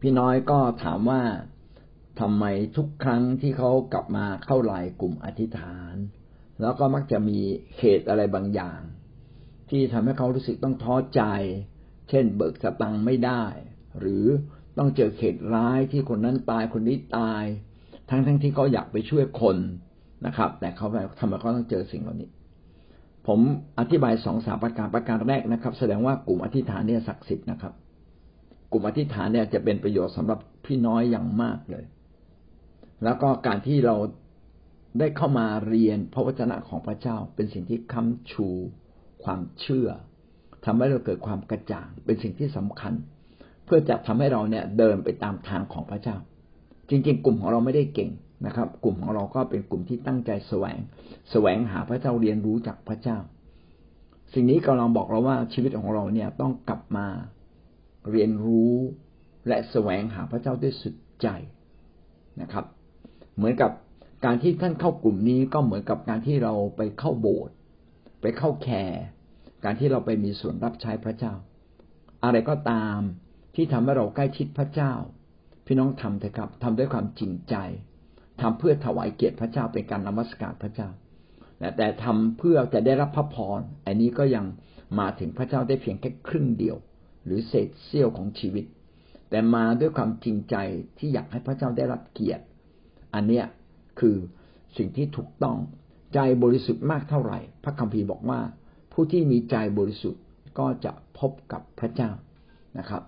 พี่น้อยก็ถามว่าทำไมทุกครั้งที่เขากลับมาเข้าลน์กลุ่มอธิษฐาน แล้วก็มักจะมีเหตุอะไรบางอย่าง ที่ทำให้เขารู้สึกต้องท้อใจ เช่น เบิกสตังค์ไม่ได้ หรือต้องเจอเหตุร้ายที่คนนั้นตายคนนี้ตาย ทั้งทั้งที่เขาอยากไปช่วยคนนะครับ แต่เขาทำไมเขาต้องเจอสิ่งเหล่านี้ ผมอธิบายสองสามประการประการแรกนะครับ แสดงว่ากลุ่มอธิษฐานเนี่ยศักดิ์สิทธิ์นะครับ กลุ่มอธิษฐานเนี่ยจะเป็นประโยชน์สำหรับพี่น้อยอย่างมากเลย แล้วก็การที่เราได้เข้ามาเรียนพระวจนะของพระเจ้า เป็นสิ่งที่ค้ำชูความเชื่อทำให้เราเกิดความกระจ่าง เป็นสิ่งที่สำคัญ เพื่อจะทำให้เราเนี่ยเดินไปตามทางของพระเจ้า จริง ๆ กลุ่มของเราไม่ได้เก่งนะครับ กลุ่มของเราก็เป็นกลุ่มที่ตั้งใจแสวง แสวงหาพระเจ้าเรียนรู้จากพระเจ้า สิ่งนี้กำลังบอกเราว่าชีวิตของเราเนี่ยต้องกลับมา เรียนรู้และแสวงหาพระเจ้าด้วยสุดใจนะครับ เหมือนกับการที่ท่านเข้ากลุ่มนี้ก็เหมือนกับการที่เราไปเข้าโบสถ์ไปเข้าแคร์การที่เราไปมีส่วนรับใช้พระเจ้า อะไรก็ตามที่ทำให้เราใกล้ชิดพระเจ้า พี่น้องทำเถอะครับทำด้วยความจริงใจทำเพื่อถวายเกียรติพระเจ้าเป็นการนมัสการพระเจ้าแต่ทำเพื่อจะได้รับพระพรอันนี้ก็ยังมาถึงพระเจ้าได้เพียงแค่ครึ่งเดียว หรือเศษเสี้ยวของชีวิต แต่มาด้วยความจริงใจที่อยากให้พระเจ้าได้รับเกียรติ อันเนี้ยคือสิ่งที่ถูกต้องใจบริสุทธิ์มากเท่าไหร่ พระคัมภีร์บอกว่า ผู้ที่มีใจบริสุทธิ์ก็จะพบกับพระเจ้านะครับ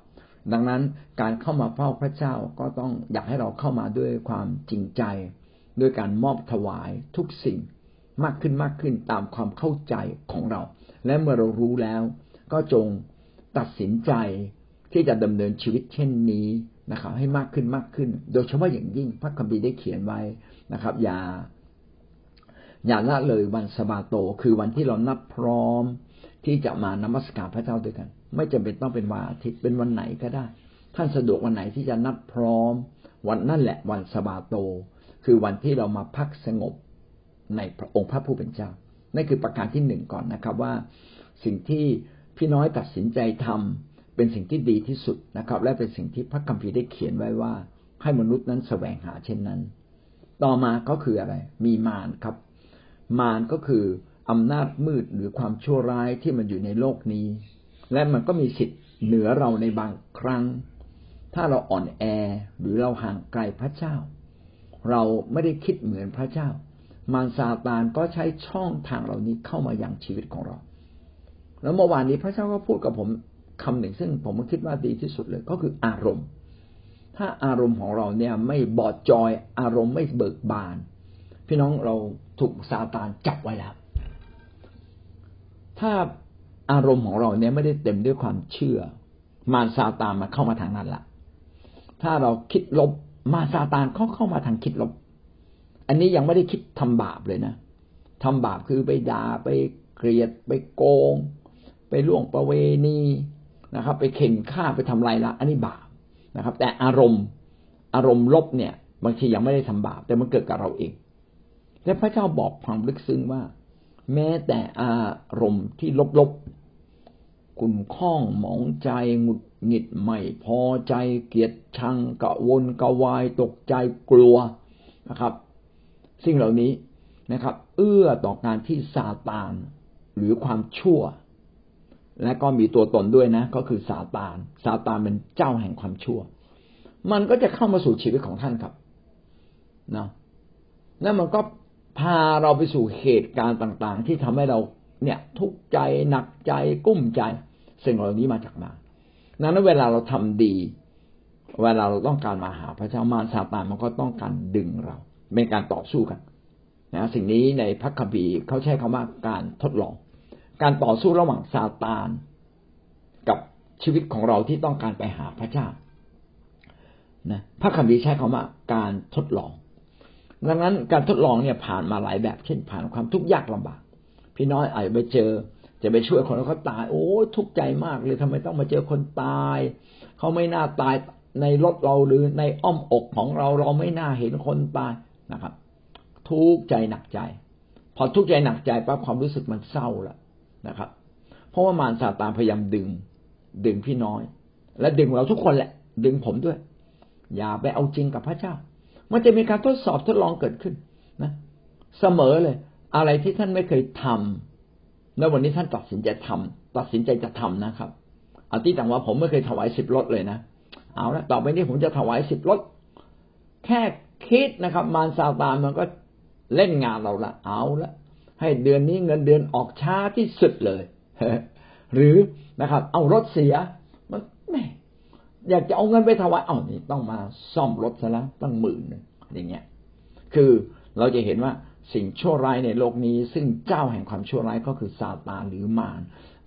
ดังนั้นการเข้ามาเฝ้าพระเจ้าก็ต้องอยากให้เราเข้ามาด้วยความจริงใจ ด้วยการมอบถวายทุกสิ่งมากขึ้นมากขึ้นตามความเข้าใจของเรา และเมื่อเรารู้แล้ว ก็จง ตัดสินใจที่จะดำเนินชีวิตเช่นนี้นะครับให้มากขึ้นมากขึ้น โดยเฉพาะอย่างยิ่งพระคัมภีร์ได้เขียนไว้นะครับ อย่า อย่าละเลยวันสบาโต คือวันที่เรานับพร้อม ที่จะมานมัสการพระเจ้าด้วยกัน ไม่จำเป็นต้องเป็นวันอาทิตย์เป็นวันไหนก็ได้ ท่านสะดวกวันไหนที่จะนับพร้อม วันนั่นแหละ วันสบาโต คือวันที่เรามาพักสงบในพระองค์พระผู้เป็นเจ้านั่นคือประการที่หนึ่งก่อนนะครับว่าสิ่งที่ พี่น้อยตัดสินใจทำเป็นสิ่งที่ดีที่สุดนะครับ และเป็นสิ่งที่พระคัมภีร์ได้เขียนไว้ว่า ให้มนุษย์นั้นแสวงหาเช่นนั้น ต่อมาก็คืออะไร มีมารครับ มารก็คืออำนาจมืดหรือความชั่วร้ายที่มันอยู่ในโลกนี้ และมันก็มีสิทธิ์เหนือเราในบางครั้ง ถ้าเราอ่อนแอหรือเราห่างไกลพระเจ้า เราไม่ได้คิดเหมือนพระเจ้ามารซาตานก็ใช้ช่องทางเหล่านี้เข้ามายังชีวิตของเรา แล้วเมื่อวานนี้พระเจ้าก็พูดกับผมคำหนึ่งซึ่งผมคิดว่าดีที่สุดเลยก็คืออารมณ์ ถ้าอารมณ์ของเราเนี่ยไม่บอดจอยอารมณ์ไม่เบิกบาน พี่น้องเราถูกซาตานจับไว้แล้ว ถ้าอารมณ์ของเราเนี่ยไม่ได้เต็มด้วยความเชื่อ มารซาตานมาเข้ามาทางนั้นละถ้าเราคิดลบมาซาตานเขาเข้ามาทางคิดลบ อันนี้ยังไม่ได้คิดทำบาปเลยนะทำบาปคือไปด่าไปเกลียดไปโกง ไปล่วงประเวณีนะครับ ไปเข็นฆ่าไปทำลายละอันนี้บาปนะครับ แต่อารมณ์อารมณ์ลบเนี่ย บางทียังไม่ได้ทำบาป แต่มันเกิดกับเราเอง และพระเจ้าบอกความลึกซึ้งว่า แม้แต่อารมณ์ที่ลบๆคุณข้องหมองใจหงุดหงิดไม่พอใจเกลียดชังกะวนกะวายตกใจกลัวนะครับ สิ่งเหล่านี้นะครับ เอื้อต่อการที่ซาตานหรือความชั่ว และก็มีตัวตนด้วยนะ ก็คือซาตานซาตานเป็นเจ้าแห่งความชั่ว มันก็จะเข้ามาสู่ชีวิตของท่านครับนะแล้วมันก็พาเราไปสู่เหตุการณ์ต่าง ๆ ที่ทำให้เราเนี่ย ทุกข์ใจหนักใจกุ้มใจสิ่งเหล่านี้มาจากมานั้นเวลาเราทำดี เวลาเราต้องการมาหาพระเจ้ามารซาตานมันก็ต้องการดึงเราเป็นการต่อสู้กันนะสิ่งนี้ในพระคัมภีร์เขาใช้คำว่าการทดลอง การต่อสู้ระหว่างซาตานกับชีวิตของเราที่ต้องการไปหาพระเจ้านะพระคัมภีร์ใช้คำว่าการทดลอง ดังนั้นการทดลองเนี่ยผ่านมาหลายแบบ เช่น ผ่านความทุกข์ยากลำบาก พี่น้อยอาจจะไปเจอ จะไปช่วยคนแล้วเขาตาย โอ้ทุกข์ใจมากเลยทำไมต้องมาเจอคนตาย เขาไม่น่าตายในรถเราหรือในอ้อมอกของเราเราไม่น่าเห็นคนตายนะครับ ทุกข์ใจหนักใจ พอทุกข์ใจหนักใจปั๊บความรู้สึกมันเศร้าล้ว นะครับ เพราะว่ามารซาตานพยายามดึง ดึงพี่น้อย และดึงเราทุกคนแหละ ดึงผมด้วย อย่าไปเอาจริงกับพระเจ้า มันจะมีการทดสอบทดลองเกิดขึ้นนะ เสมอเลย อะไรที่ท่านไม่เคยทำแล้ววันนี้ท่านตัดสินใจทำตัดสินใจจะทำนะครับเอาที่ต่างว่าผมไม่เคยถวายสิบรถเลยนะเอาละต่อไปนี้ผมจะถวายสิบรถแค่คิดนะครับ มารซาตานมันก็เล่นงานเราละเอาละ ให้เดือนนี้เงินเดือนออกช้าที่สุดเลย หรือนะครับ เอารถเสียมันแม่อยากจะเอาเงินไปถวายเอานี่ต้องมาซ่อมรถซะแล้วตั้งหมื่นอย่างเงี้ย คือเราจะเห็นว่าสิ่งชั่วร้ายในโลกนี้ ซึ่งเจ้าแห่งความชั่วร้ายก็คือซาตานหรือมาร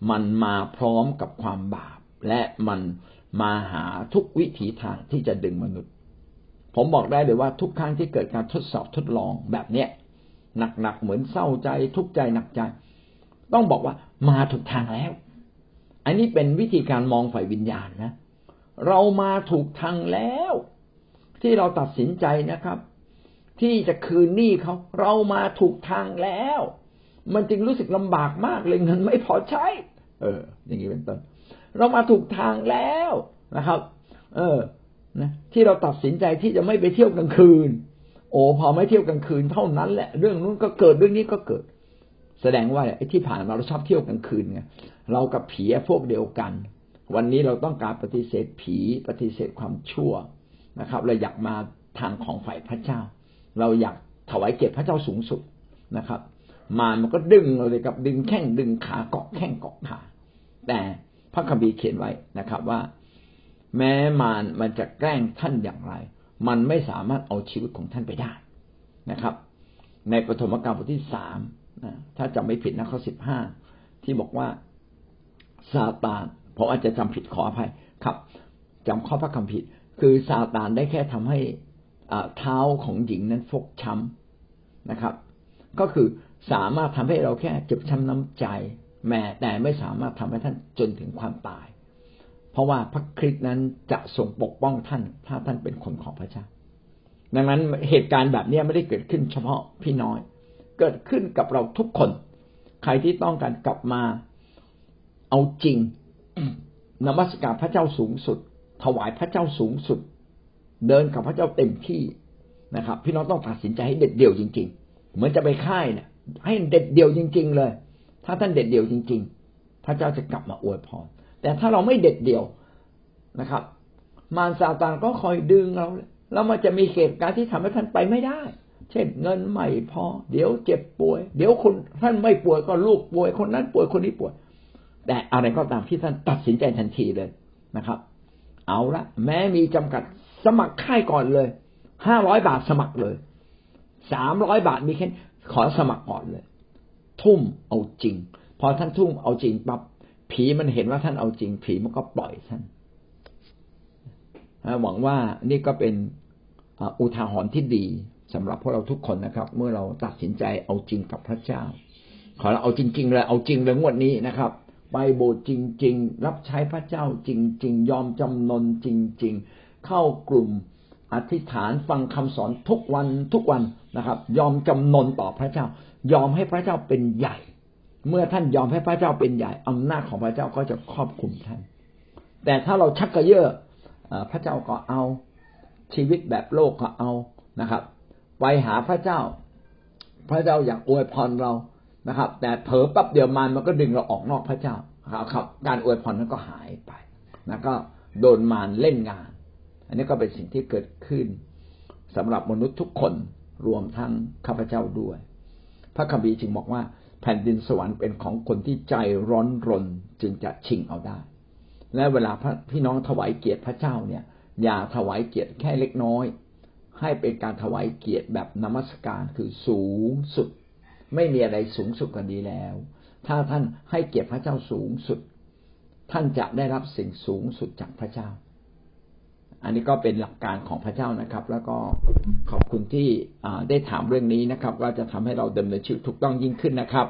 มันมาพร้อมกับความบาป และมันมาหาทุกวิถีทางที่จะดึงมนุษย์ ผมบอกได้เลยว่าทุกครั้งที่เกิดการทดสอบทดลองแบบเนี้ย หนักๆเหมือนเศร้าใจทุกข์ใจหนักใจ ต้องบอกว่ามาถูกทางแล้ว อันนี้เป็นวิธีการมองฝ่ายวิญญาณนะ เรามาถูกทางแล้ว ที่เราตัดสินใจนะครับ ที่จะคืนหนี้เขาเรามาถูกทางแล้ว มันจึงรู้สึกลำบากมากเลยเงินไม่พอใช้ เออ อย่างนี้เป็นต้นเรามาถูกทางแล้วนะครับ เออนะที่เราตัดสินใจที่จะไม่ไปเที่ยวกลางคืน โอ้พอไม่เที่ยวกลางคืนเท่านั้นแหละเรื่องนู้นก็เกิดเรื่องนี้ก็เกิด แสดงว่าไอ้ที่ผ่านมาเราชอบเที่ยวกลางคืนไงเรากับผีพวกเดียวกัน วันนี้เราต้องการปฏิเสธผีปฏิเสธความชั่วนะครับ เราอยากมาทางของฝ่ายพระเจ้า เราอยากถวายเกียรติพระเจ้าสูงสุดนะครับ มารมันก็ดึงเราเลยกับดึงแข้งดึงขาเกาะแข้งเกาะขาแต่พระคัมภีร์เขียนไว้นะครับว่า แม้มารมันจะแกล้งท่านอย่างไร มันไม่สามารถเอาชีวิตของท่านไปได้นะครับ ในปฐมกาลบทที่สามถ้าจำไม่ผิดนะข้อสิบห้าที่บอกว่าซาตานผมอาจจะจำผิดขออภัยครับจำข้อพระคัมภีร์คือซาตานได้แค่ทำให้เท้าของหญิงนั้นฟกช้ำนะครับ ก็คือสามารถทำให้เราแค่เจ็บช้ำน้ำใจแม้แต่ไม่สามารถทำให้ท่านจนถึงความตาย เพราะว่าพระคริสต์นั้นจะทรงปกป้องท่าน ถ้าท่านเป็นคนของพระเจ้า ดังนั้นเหตุการณ์แบบนี้ไม่ได้เกิดขึ้นเฉพาะพี่น้อย เกิดขึ้นกับเราทุกคน ใครที่ต้องการกลับมาเอาจริงนมัสการพระเจ้าสูงสุด ถวายพระเจ้าสูงสุด เดินกับพระเจ้าเต็มที่นะครับ พี่น้องต้องตัดสินใจให้เด็ดเดี่ยวจริง ๆ เหมือนจะไปค่ายเนี่ยให้เด็ดเดี่ยวจริง ๆ เลย ถ้าท่านเด็ดเดี่ยวจริง ๆ พระเจ้าจะกลับมาอวยพร แต่ถ้าเราไม่เด็ดเดี่ยวนะครับ มารซาตานก็คอยดึงเราแล้วมันจะมีเหตุการณ์ที่ทำให้ท่านไปไม่ได้ เช่น เงินไม่พอ เดี๋ยวเจ็บป่วย เดี๋ยวคนท่านไม่ป่วยก็ลูกป่วย คนนั้นป่วยคนนี้ป่วย แต่อะไรก็ตามที่ท่านตัดสินใจทันทีเลยนะครับ เอาละแม้มีจำกัดสมัครค่ายก่อนเลยห้าร้อยบาทสมัครเลยสามร้อยบาทมีแค่ขอสมัครก่อนเลย ทุ่มเอาจริง พอท่านทุ่มเอาจริงปั๊บ ผีมันเห็นว่าท่านเอาจริง ผีมันก็ปล่อยท่านหวังว่านี่ก็เป็นอุทาหรณ์ที่ดีสำหรับพวกเราทุกคนนะครับ เมื่อเราตัดสินใจเอาจริงกับพระเจ้า ขอเราเอาจริงๆเลยเอาจริงเลยงวดนี้นะครับ ไปโบสถ์จริง ๆ รับใช้พระเจ้าจริง ๆ ยอมจำนนจริง ๆ เข้ากลุ่มอธิษฐานฟังคำสอนทุกวันทุกวันนะครับ ยอมจำนนต่อพระเจ้า ยอมให้พระเจ้าเป็นใหญ่ เมื่อท่านยอมให้พระเจ้าเป็นใหญ่อำนาจของพระเจ้าก็จะครอบคุมท่าน แต่ถ้าเราชักกระเยาะพระเจ้าก็เอาชีวิตแบบโลกก็เอานะครับ ไปหาพระเจ้า พระเจ้าอยากอวยพรเรานะครับ แต่เผลอปั๊บเดียวมันมันก็ดึงเราออกนอกพระเจ้าครับ การอวยพรนั้นก็หายไปแล้วก็โดนมารเล่นงาน อันนี้ก็เป็นสิ่งที่เกิดขึ้นสำหรับมนุษย์ทุกคนรวมทั้งข้าพเจ้าด้วย พระคัมภีร์จึงบอกว่า แผ่นดินสวรรค์เป็นของคนที่ใจร้อนรนจึงจะชิงเอาได้ และเวลาพพี่น้องถวายเกียรติพระเจ้าเนี่ย อย่าถวายเกียรติแค่เล็กน้อย ให้เป็นการถวายเกียรติแบบนมัสการคือสูงสุด ไม่มีอะไรสูงสุดกว่านี้แล้ว ถ้าท่านให้เกียรติพระเจ้าสูงสุด ท่านจะได้รับสิ่งสูงสุดจากพระเจ้า อันนี้ก็เป็นหลักการของพระเจ้านะครับ แล้วก็ขอบคุณที่ได้ถามเรื่องนี้นะครับ ว่าจะทำให้เราดำเนินชีวิตถูกต้องยิ่งขึ้นนะครับ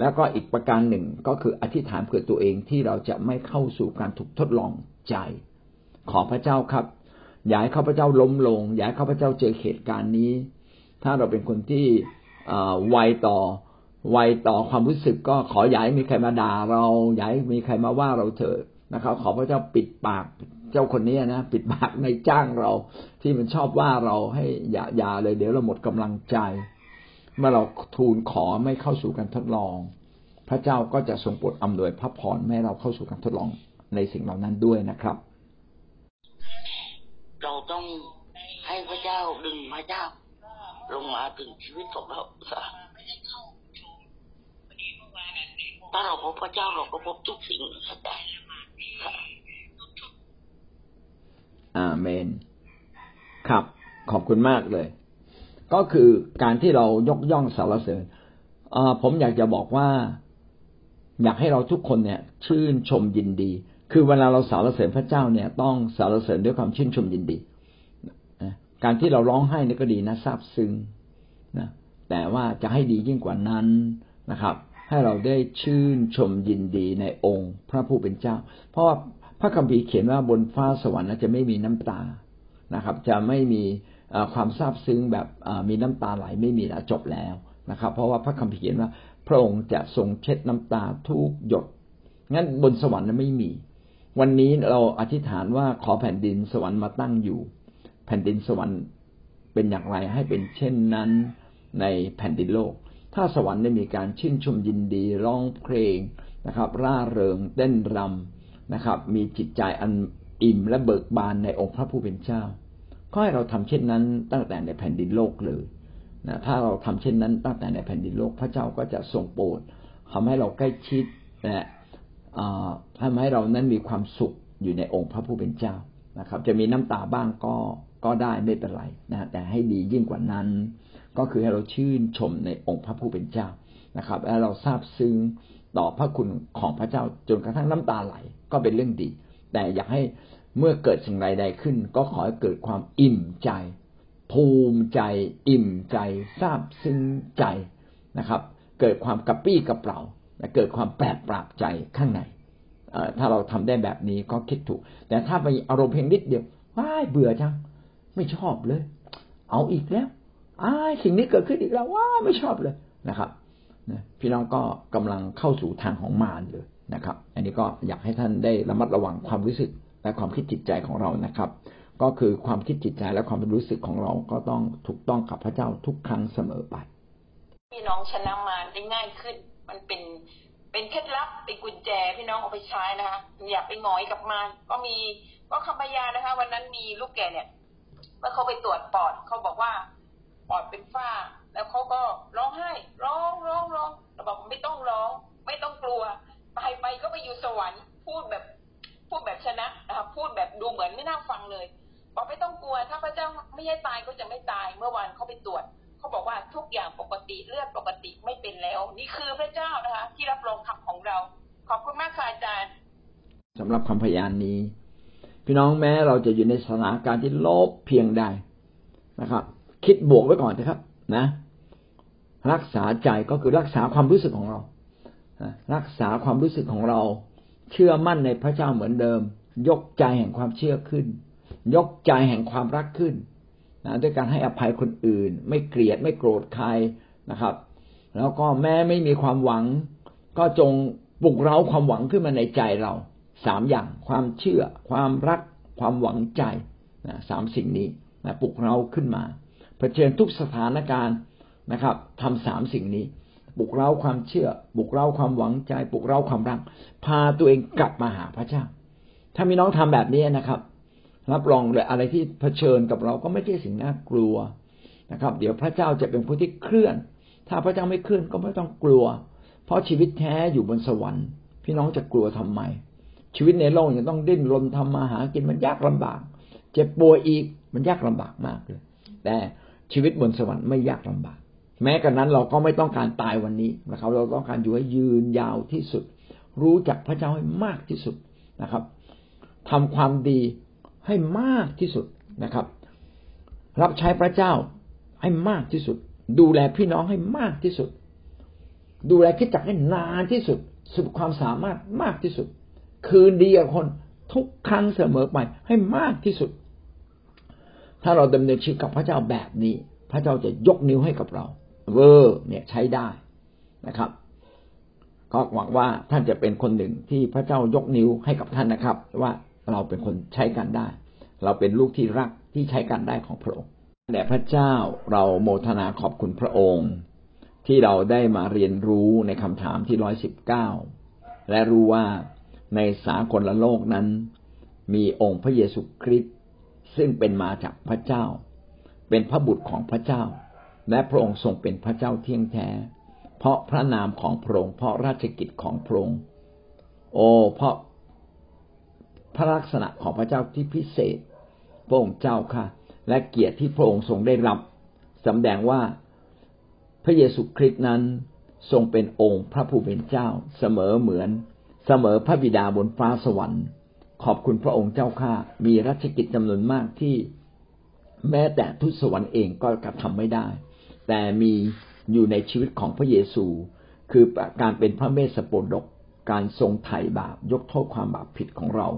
แล้วก็อีกประการหนึ่งก็คืออธิษฐานเพื่อตัวเองที่เราจะไม่เข้าสู่การถูกทดลองใจ ขอพระเจ้าครับอย่าให้ข้าพเจ้าล้มลงอย่าให้ข้าพเจ้าเจอเหตุการณ์นี้ ถ้าเราเป็นคนที่ไวต่อไวต่อความรู้สึกก็ขออย่าให้มีใครมาด่าเราอย่าให้มีใครมาว่าเราเถอะนะครับ ขอพระเจ้าปิดปาก เจ้าคนนี้นะ ปิดปากในจ้างเรา ที่มันชอบว่าเราให้อย่าอย่าเลย เดี๋ยวเราหมดกำลังใจ เมื่อเราทูลขอไม่เข้าสู่การทดลอง พระเจ้าก็จะทรงโปรดอำนวยพระพรให้เราเข้าสู่การทดลองในสิ่งเหล่านั้นด้วยนะครับ เราต้องให้พระเจ้าดึงพระเจ้าลงมาถึงชีวิตของเราถ้าเราพบพระเจ้าเราก็พบทุกสิ่งอาจารย์ อาเมน ครับ ขอบคุณมากเลย ก็คือการที่เรายกย่องสรรเสริญผมอยากจะบอกว่า อยากให้เราทุกคนเนี่ย ชื่นชมยินดี คือเวลาเราสรรเสริญพระเจ้าเนี่ย ต้องสรรเสริญด้วยความชื่นชมยินดีการที่เราร้องไห้นี่ก็ดีนะซาบซึ้งนะแต่ว่าจะให้ดียิ่งกว่านั้นนะครับ ให้เราได้ชื่นชมยินดีในองค์พระผู้เป็นเจ้า เพราะว่า พระคัมภีร์เขียนว่าบนฟ้าสวรรค์จะไม่มีน้ำตานะครับ จะไม่มีความซาบซึ้งแบบมีน้ำตาไหลไม่มีแล้วจบแล้วนะครับ เพราะว่าพระคัมภีร์เขียนว่า พระองค์จะทรงเช็ดน้ำตาทุกหยดงั้นบนสวรรค์นะไม่มี วันนี้เราอธิษฐานว่าขอแผ่นดินสวรรค์มาตั้งอยู่ แผ่นดินสวรรค์เป็นอย่างไรให้เป็นเช่นนั้นในแผ่นดินโลก ถ้าสวรรค์ได้มีการชื่นชมยินดีร้องเพลงนะครับ ร่าเริงเต้นรำ นะครับ มีจิตใจอันอิ่มและเบิกบานในองค์พระผู้เป็นเจ้า ก็ให้เราทำเช่นนั้นตั้งแต่ในแผ่นดินโลกเลยนะถ้าเราทำเช่นนั้นตั้งแต่ในแผ่นดินโลกพระเจ้าก็จะทรงโปรดทำให้เราใกล้ชิดนะทำให้เรานั้นมีความสุขอยู่ในองค์พระผู้เป็นเจ้านะครับ จะมีน้ำตาบ้างก็ก็ได้ไม่เป็นไรนะแต่ให้ดียิ่งกว่านั้น ก็คือให้เราชื่นชมในองค์พระผู้เป็นเจ้านะครับ และเราทราบซึ้ง ต่อพระคุณของพระเจ้าจนกระทั่งน้ำตาไหลก็เป็นเรื่องดี แต่อยากให้เมื่อเกิดสิ่งใดๆขึ้น ก็ขอให้เกิดความอิ่มใจ ภูมิใจ อิ่มใจทราบซึ้งใจนะครับ เกิดความกระปี้กระเป๋าเกิดความแปลกปราบใจข้างในถ้าเราทำได้แบบนี้ก็คิดถูก แต่ถ้าไปอารมณ์เพียงนิดเดียวว้ายเบื่อจัง ไม่ชอบเลย เอาอีกแล้วอ้าสิ่งนี้เกิดขึ้นอีกแล้วว้าไม่ชอบเลยนะครับ พี่น้องก็กำลังเข้าสู่ทางของมารเลยนะครับ อันนี้ก็อยากให้ท่านได้ระมัดระวังความรู้สึกและความคิดจิตใจของเรานะครับ ก็คือความคิดจิตใจและความรู้สึกของเราก็ต้องถูกต้องกับพระเจ้าทุกครั้งเสมอไป พี่น้องชนะมารได้ง่ายขึ้น มันเป็นเป็นเคล็ดลับเป็นกุญแจพี่น้องเอาไปใช้นะคะอย่าไปหงอยกับมารก็มีก็คำพยานะคะ วันนั้นมีลูกแกเนี่ยเมื่อเขาไปตรวจปอดเขาบอกว่าปอดเป็นฝ้า แล้วเขาก็ร้องไห้ร้องร้องร้องเราบอกไม่ต้องร้อง ไม่ต้องกลัวตายไปก็ไปอยู่สวรรค์ พูดแบบพูดแบบชนะนะคะพูดแบบดูเหมือนไม่น่าฟังเลย บอกไม่ต้องกลัว ถ้าพระเจ้าไม่ให้ตายก็จะไม่ตายเมื่อวานเขาไปตรวจเขาบอกว่าทุกอย่างปกติเลือดปกติไม่เป็นแล้ว นี่คือพระเจ้านะคะ ที่รับรองคำของเรา ขอบคุณมากค่ะอาจารย์สำหรับคำพยานนี้ พี่น้องแม้เราจะอยู่ในสถานการณ์ที่ลบเพียงใดนะครับ คิดบวกไว้ก่อนนะครับนะ รักษาใจก็คือรักษาความรู้สึกของเรา รักษาความรู้สึกของเรา เชื่อมั่นในพระเจ้าเหมือนเดิม ยกใจแห่งความเชื่อขึ้น ยกใจแห่งความรักขึ้นนะด้วยการให้อภัยคนอื่น ไม่เกลียดไม่โกรธใครนะครับ แล้วก็แม้ไม่มีความหวัง ก็จงปลุกเร้าความหวังขึ้นมาในใจเราสามอย่างความเชื่อ ความรัก ความหวังใจนะสามสิ่งนี้นะปลุกเราขึ้นมาเผชิญทุกสถานการณ์ นะครับทำสามสิ่งนี้ปลุกเร้าความเชื่อปลุกเร้าความหวังใจปลุกเร้าความรัก พาตัวเองกลับมาหาพระเจ้า ถ้ามีน้องทำแบบนี้นะครับ รับรองเลยอะไรที่เผชิญกับเราก็ไม่ใช่สิ่งน่ากลัวนะครับ เดี๋ยวพระเจ้าจะเป็นผู้ที่เคลื่อน ถ้าพระเจ้าไม่เคลื่อนก็ไม่ต้องกลัว เพราะชีวิตแท้อยู่บนสวรรค์ พี่น้องจะกลัวทำไม ชีวิตในโลกยังต้องดิ้นรนทำมาหากินมันยากลำบาก เจ็บป่วยอีกมันยากลำบากมากเลย แต่ชีวิตบนสวรรค์ไม่ยากลำบาก แม้กระนั้นเราก็ไม่ต้องการตายวันนี้นะครับ เราต้องการอยู่ให้ยืนยาวที่สุด รู้จักพระเจ้าให้มากที่สุดนะครับทำความดีให้มากที่สุดนะครับ รับใช้พระเจ้าให้มากที่สุด ดูแลพี่น้องให้มากที่สุด ดูแลคิดจักให้นานที่สุด สุดความสามารถมากที่สุด คืนดีกับคนทุกครั้งเสมอไปให้มากที่สุด ถ้าเราดำเนินชีวิตกับพระเจ้าแบบนี้ พระเจ้าจะยกนิ้วให้กับเรา เวอร์เนี่ยใช้ได้นะครับ ก็หวังว่าท่านจะเป็นคนหนึ่งที่พระเจ้ายกนิ้วให้กับท่านนะครับ ว่าเราเป็นคนใช้กันได้ เราเป็นลูกที่รักที่ใช้กันได้ของพระองค์แด่พระเจ้าเราโมทนาขอบคุณพระองค์ ที่เราได้มาเรียนรู้ในคำถามที่ร้อยสิบเก้าและรู้ว่าในสากลโลกนั้น มีองค์พระเยซูคริสต์ซึ่งเป็นมาจากพระเจ้า เป็นพระบุตรของพระเจ้า และพระองค์ทรงเป็นพระเจ้าเที่ยงแท้ เพราะพระนามของพระองค์เพราะราชกิจของพระองค์โอ้เพราะพระลักษณะของพระเจ้าที่พิเศษ พระองค์เจ้าค่ะ และเกียรติที่พระองค์ทรงได้รับสำแดงว่าพระเยซูคริสต์นั้นทรงเป็นองค์พระผู้เป็นเจ้า เสมอเหมือน เสมอพระบิดาบนฟ้าสวรรค์ ขอบคุณพระองค์เจ้าข้ามีรัชกิจจำนวนมากที่ แม้แต่ทุตสวรรค์เองก็กระทำไม่ได้ แต่มีอยู่ในชีวิตของพระเยซู คือการเป็นพระเมสสโปดก การทรงไถ่บาปยกโทษความบาปผิดของเรา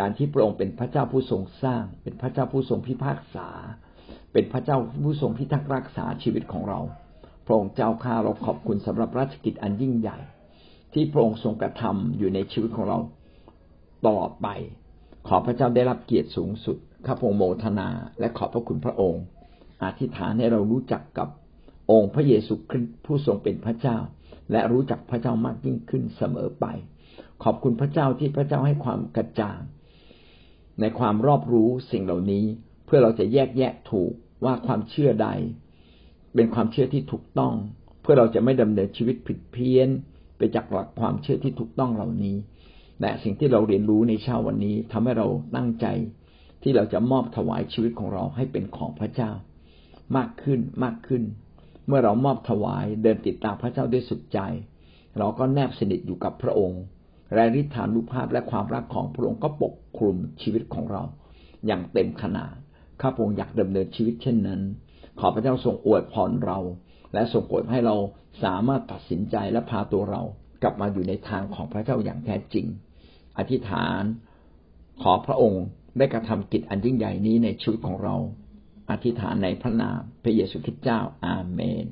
การที่พระองค์เป็นพระเจ้าผู้ทรงสร้าง เป็นพระเจ้าผู้ทรงพิพากษา เป็นพระเจ้าผู้ทรงพิทักษ์รักษาชีวิตของเรา พระองค์เจ้าข้าเราขอบคุณสำหรับราชกิจอันยิ่งใหญ่ ที่พระองค์ทรงกระทำอยู่ในชีวิตของเราตลอดไป ขอพระเจ้าได้รับเกียรติสูงสุดข้าพงโมทนา และขอบพระคุณพระองค์ อธิษฐานให้เรารู้จักกับองค์พระเยซูคริสต์ผู้ทรงเป็นพระเจ้า และรู้จักพระเจ้ามากยิ่งขึ้นเสมอไป ขอบคุณพระเจ้าที่พระเจ้าให้ความกระจ่าง ในความรอบรู้สิ่งเหล่านี้ เพื่อเราจะแยกแยะถูกว่าความเชื่อใด เป็นความเชื่อที่ถูกต้อง เพื่อเราจะไม่ดำเนินชีวิตผิดเพี้ยน ไปจากหลักความเชื่อที่ถูกต้องเหล่านี้และสิ่งที่เราเรียนรู้ในเช้าวันนี้ทำให้เราตั้งใจที่เราจะมอบถวายชีวิตของเราให้เป็นของพระเจ้า มากขึ้นมากขึ้น เมื่อเรามอบถวายเดินติดตามพระเจ้าด้วยสุดใจ เราก็แนบสนิทอยู่กับพระองค์และฤทธานุภาพและความรักของพระองค์ก็ปกคลุมชีวิตของเราอย่างเต็มขนาดข้าพองค์อยากดำเนินชีวิตเช่นนั้น ขอพระเจ้าทรงอวยพรเรา และทรงโปรดให้เราสามารถตัดสินใจและพาตัวเรากลับมาอยู่ในทางของพระเจ้าอย่างแท้จริง อธิษฐาน ขอพระองค์ได้กระทำกิจอันยิ่งใหญ่นี้ในชีวิตของเรา อธิษฐานในพระนามพระเยซูคริสต์เจ้าอาเมน